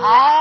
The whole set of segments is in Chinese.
好。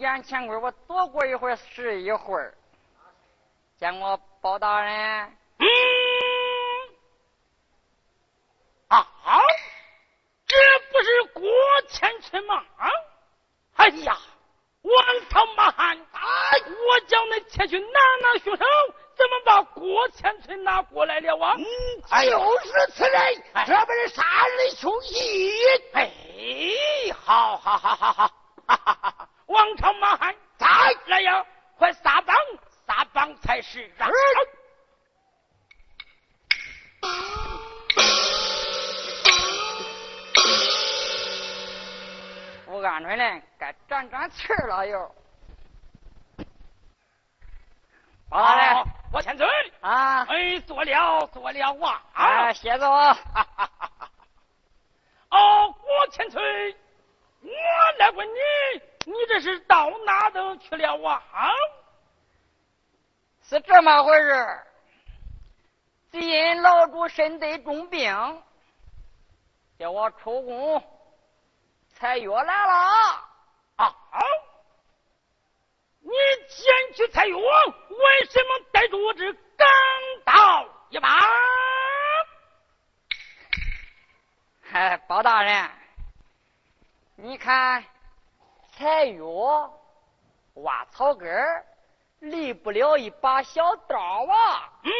眼前亏，我躲过一会儿是一会儿。见过包大人？嗯。啊，这不是郭千春吗？啊！哎呀，王朝马汉，我叫你前去拿拿凶手，怎么把郭千春拿过来了啊？嗯，就是此人，这不是杀人的凶器。哎，好好好好好。王朝马汉在来呀！快撒棒，撒棒才是啊！不干脆呢，该转转气儿了又。好嘞，我千岁啊！哎，做了做了啊！啊，谢座。哦，我千岁，我来问你。你这是到哪都去了啊？是这么回事。只因老主身得重病，叫我出宫采药来了。啊！你前去采药，为什么带着我这钢刀一把？嗨，包大人，你看。采药挖草根离不了一把小刀啊！嗯，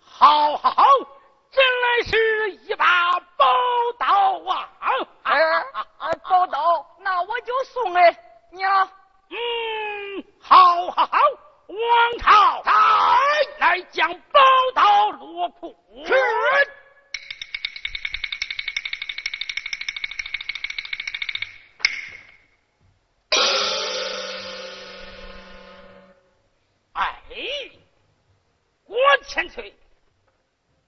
好，好，好，真来是一把宝刀啊！哎，宝刀，那我就送给你了。嗯，好，好，好，王朝来，来将宝刀落库。是。千岁，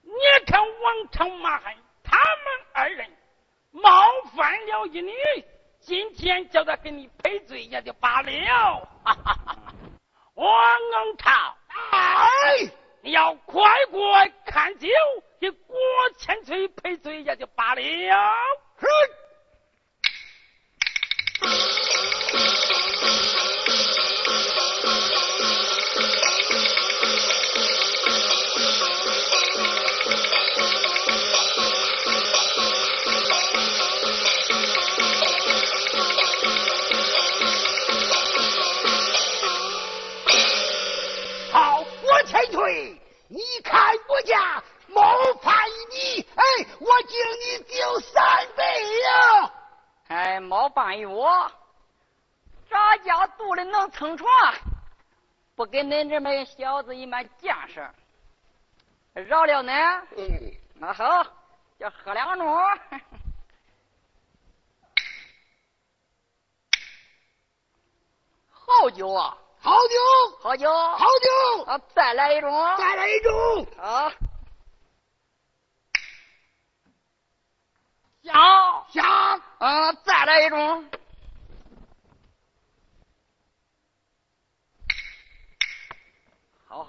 你看王成、马汉他们二人冒犯了一女，今天叫他给你赔罪也就罢了。王恩超，哎，你要快过来看酒，给郭千岁赔罪也就罢了。哼。恁这么小子一般见识，饶了恁。嗯，那好，就喝两盅。好酒啊！好酒，好酒，好酒，啊！再来一盅。再来一盅。啊！香香，啊！再来一盅。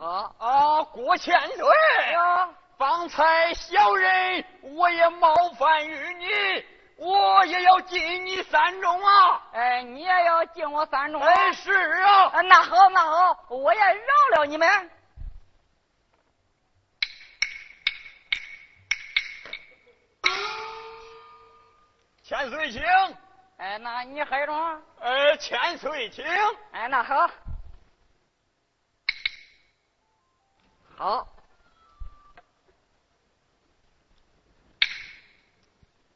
好好啊，郭千岁，呀，方才小人我也冒犯于你，我也要进你三中啊！哎，你也要进我三盅。哎，是啊，啊，那好，那好，我也饶了你们。千岁请，哎，那你喝一盅。呃，千岁请。哎，那好，好，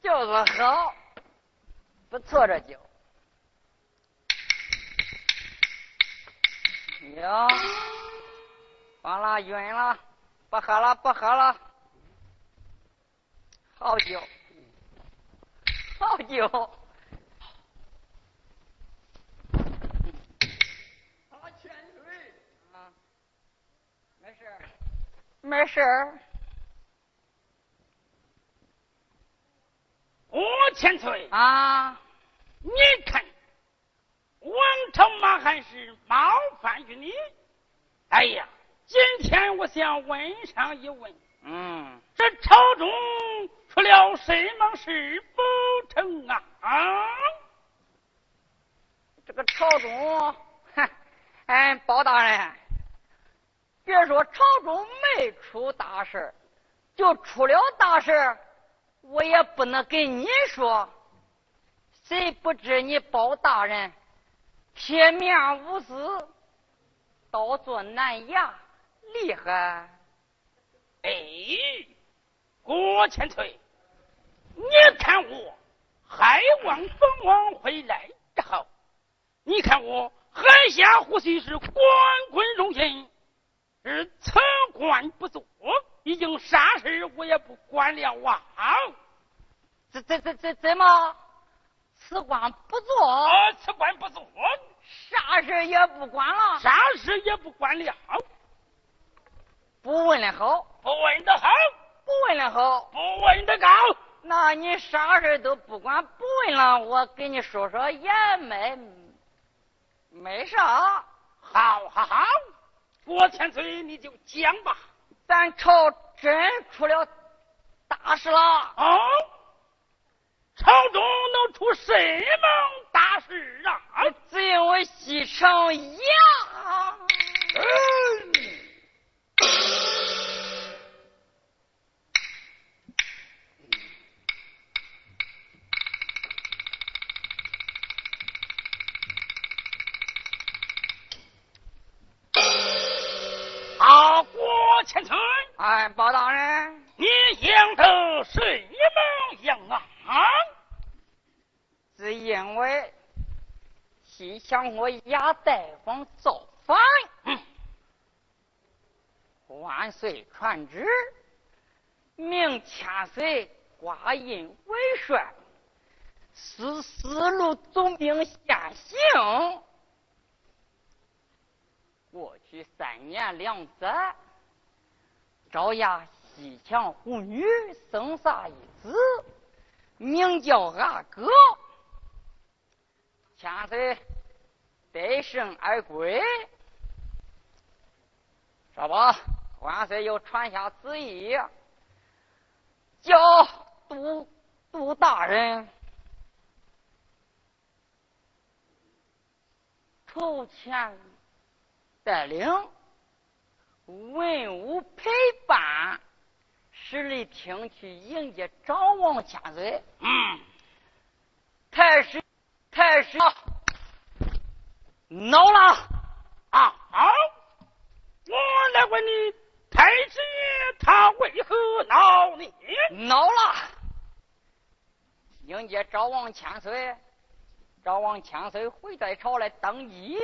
就是好，不错这酒。哟，完了，晕了，不喝了，不喝了，好酒，好酒。啊，千岁，啊，没事儿，没事儿。我千岁，啊，你看，王朝马汉是冒犯于你。哎呀，今天我想问上一问，嗯，这朝中出了什么事不成啊？啊，这个朝中，哼，哎，包大人，别说朝中没出大事就出了大事我也不能跟你说。谁不知你包大人铁面无私，刀作难牙，厉害。哎，郭千岁，你看我海王凤凰回来之后，你看我海峡呼吸是官官荣幸，是辞官不做，已经啥事我也不管了啊！怎怎怎怎怎么？此官不做，啊，辞官不做，啥事也不管了，啥事也不管了，不问的好，不问的好，不问的好。不问的高。那你啥事都不管不问了，我给你说说也没没啥。好好好，郭千岁你就讲吧。咱朝真出了大事了，啊，朝中能出什么大事啊？只因为西城牙。嗯，郭千岁，哎，包大人，你想的什么样啊？是因为西乡我亚大王造反，嗯万岁传旨，命千岁挂印为帅，十四路总兵先行。过去三年两载，招压西墙妇女生下一子，名叫阿哥。千岁得胜而归，说吧，万岁又传下旨意，叫杜杜大人筹钱带领文武陪伴，十里厅去迎接赵王千岁。嗯，太师，太师，恼了。啊好，我来问你，太师爷他为何恼你？恼了！迎接赵王千岁，赵王千岁回在朝来登基，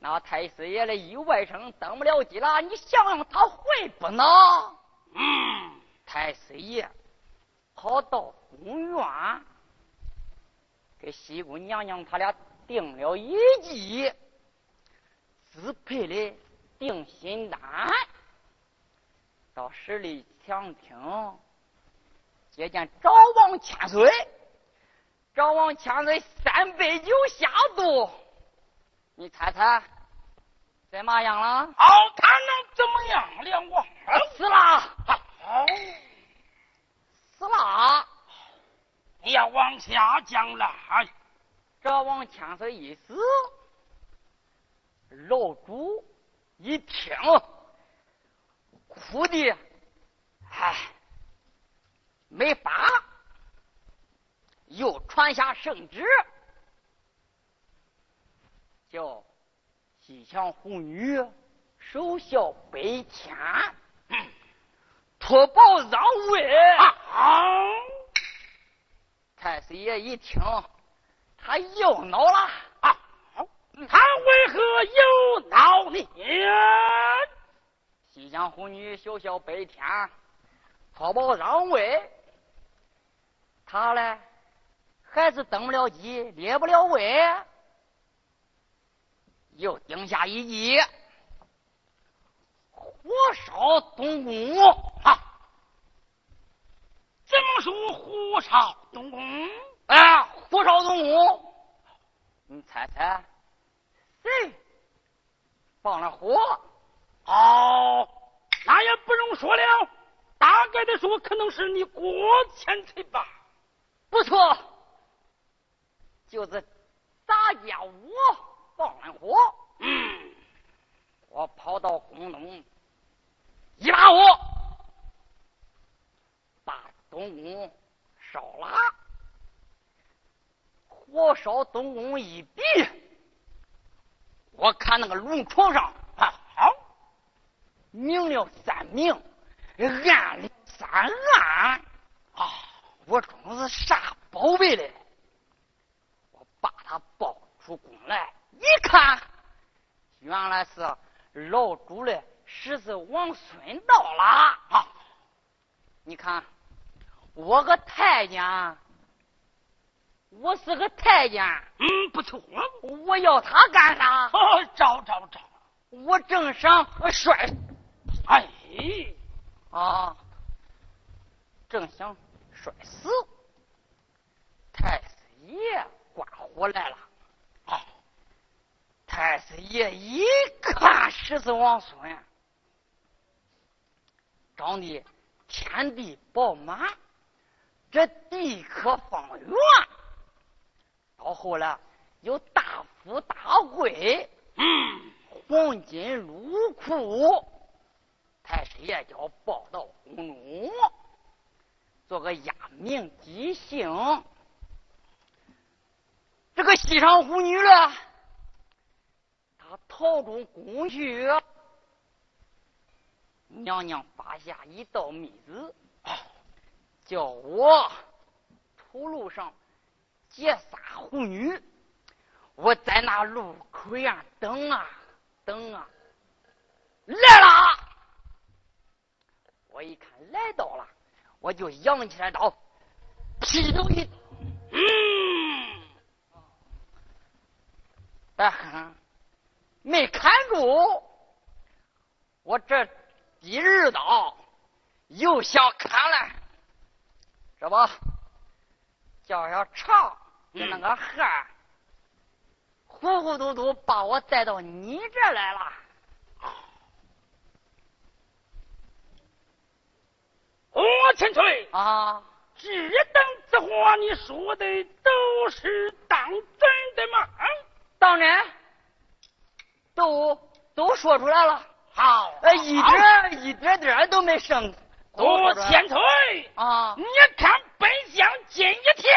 那太师爷的意外甥登不了基了，你想想他会不能？嗯，太师爷跑到宫院，给西姑娘娘他俩定了一计，自配的定心丹，到十里长亭接见赵王千岁。赵王千岁三杯酒下肚，你猜猜怎么样了？哦，他能怎么样了？我死了，好，死了！你要往下讲了。这王千岁一死，老朱一听，哭的，唉，没法。又传下圣旨，叫西墙妇女守孝百天，托保让位。太师爷一听，他又恼了。啊他为何又恼呢？西墙妇女守孝百天，托保让位，他嘞？还是登不了基，列不了位，又定下一计，火烧东宫。啊！怎么说火烧东宫？啊，火烧东宫！你猜猜，谁放了火？哦，那也不用说了，大概的说，可能是你郭千岁吧。不错。就是杂家我放完火，嗯，我跑到宫东，一把火把东宫烧了，火烧东宫一比，我看那个龙床上啊，好，明了三明，暗了三暗，啊，我中是啥宝贝嘞？我把他抱出宫来，一看，原来是老主的十四王孙到了啊！你看，我个太监，我是个太监，嗯，不错。我要他干啥？找找找！我正想摔，哎，啊，正想摔死太师爷。刮火来了！啊！太师爷一看十四王孙，长得天地饱满，这地可方圆，到后来有大富大贵，嗯，黄金入库。太师爷叫抱到宫中，做个压名吉姓。这个西厂虎女了，她逃出宫去，娘娘发下一道密旨，叫我土路上劫杀妇女。我在那路口呀等啊等啊，来了！我一看来到了，我就扬起来刀，劈头一，嗯。哎哼，没看住，我这第二刀又想砍了，这不叫小长跟那个汉糊糊涂涂把我带到你这来了。我千岁啊，这等子话你说的都是当真的吗？当然，都都说出来了。好，一点一点点都没剩。都前退啊！你看本相进一天。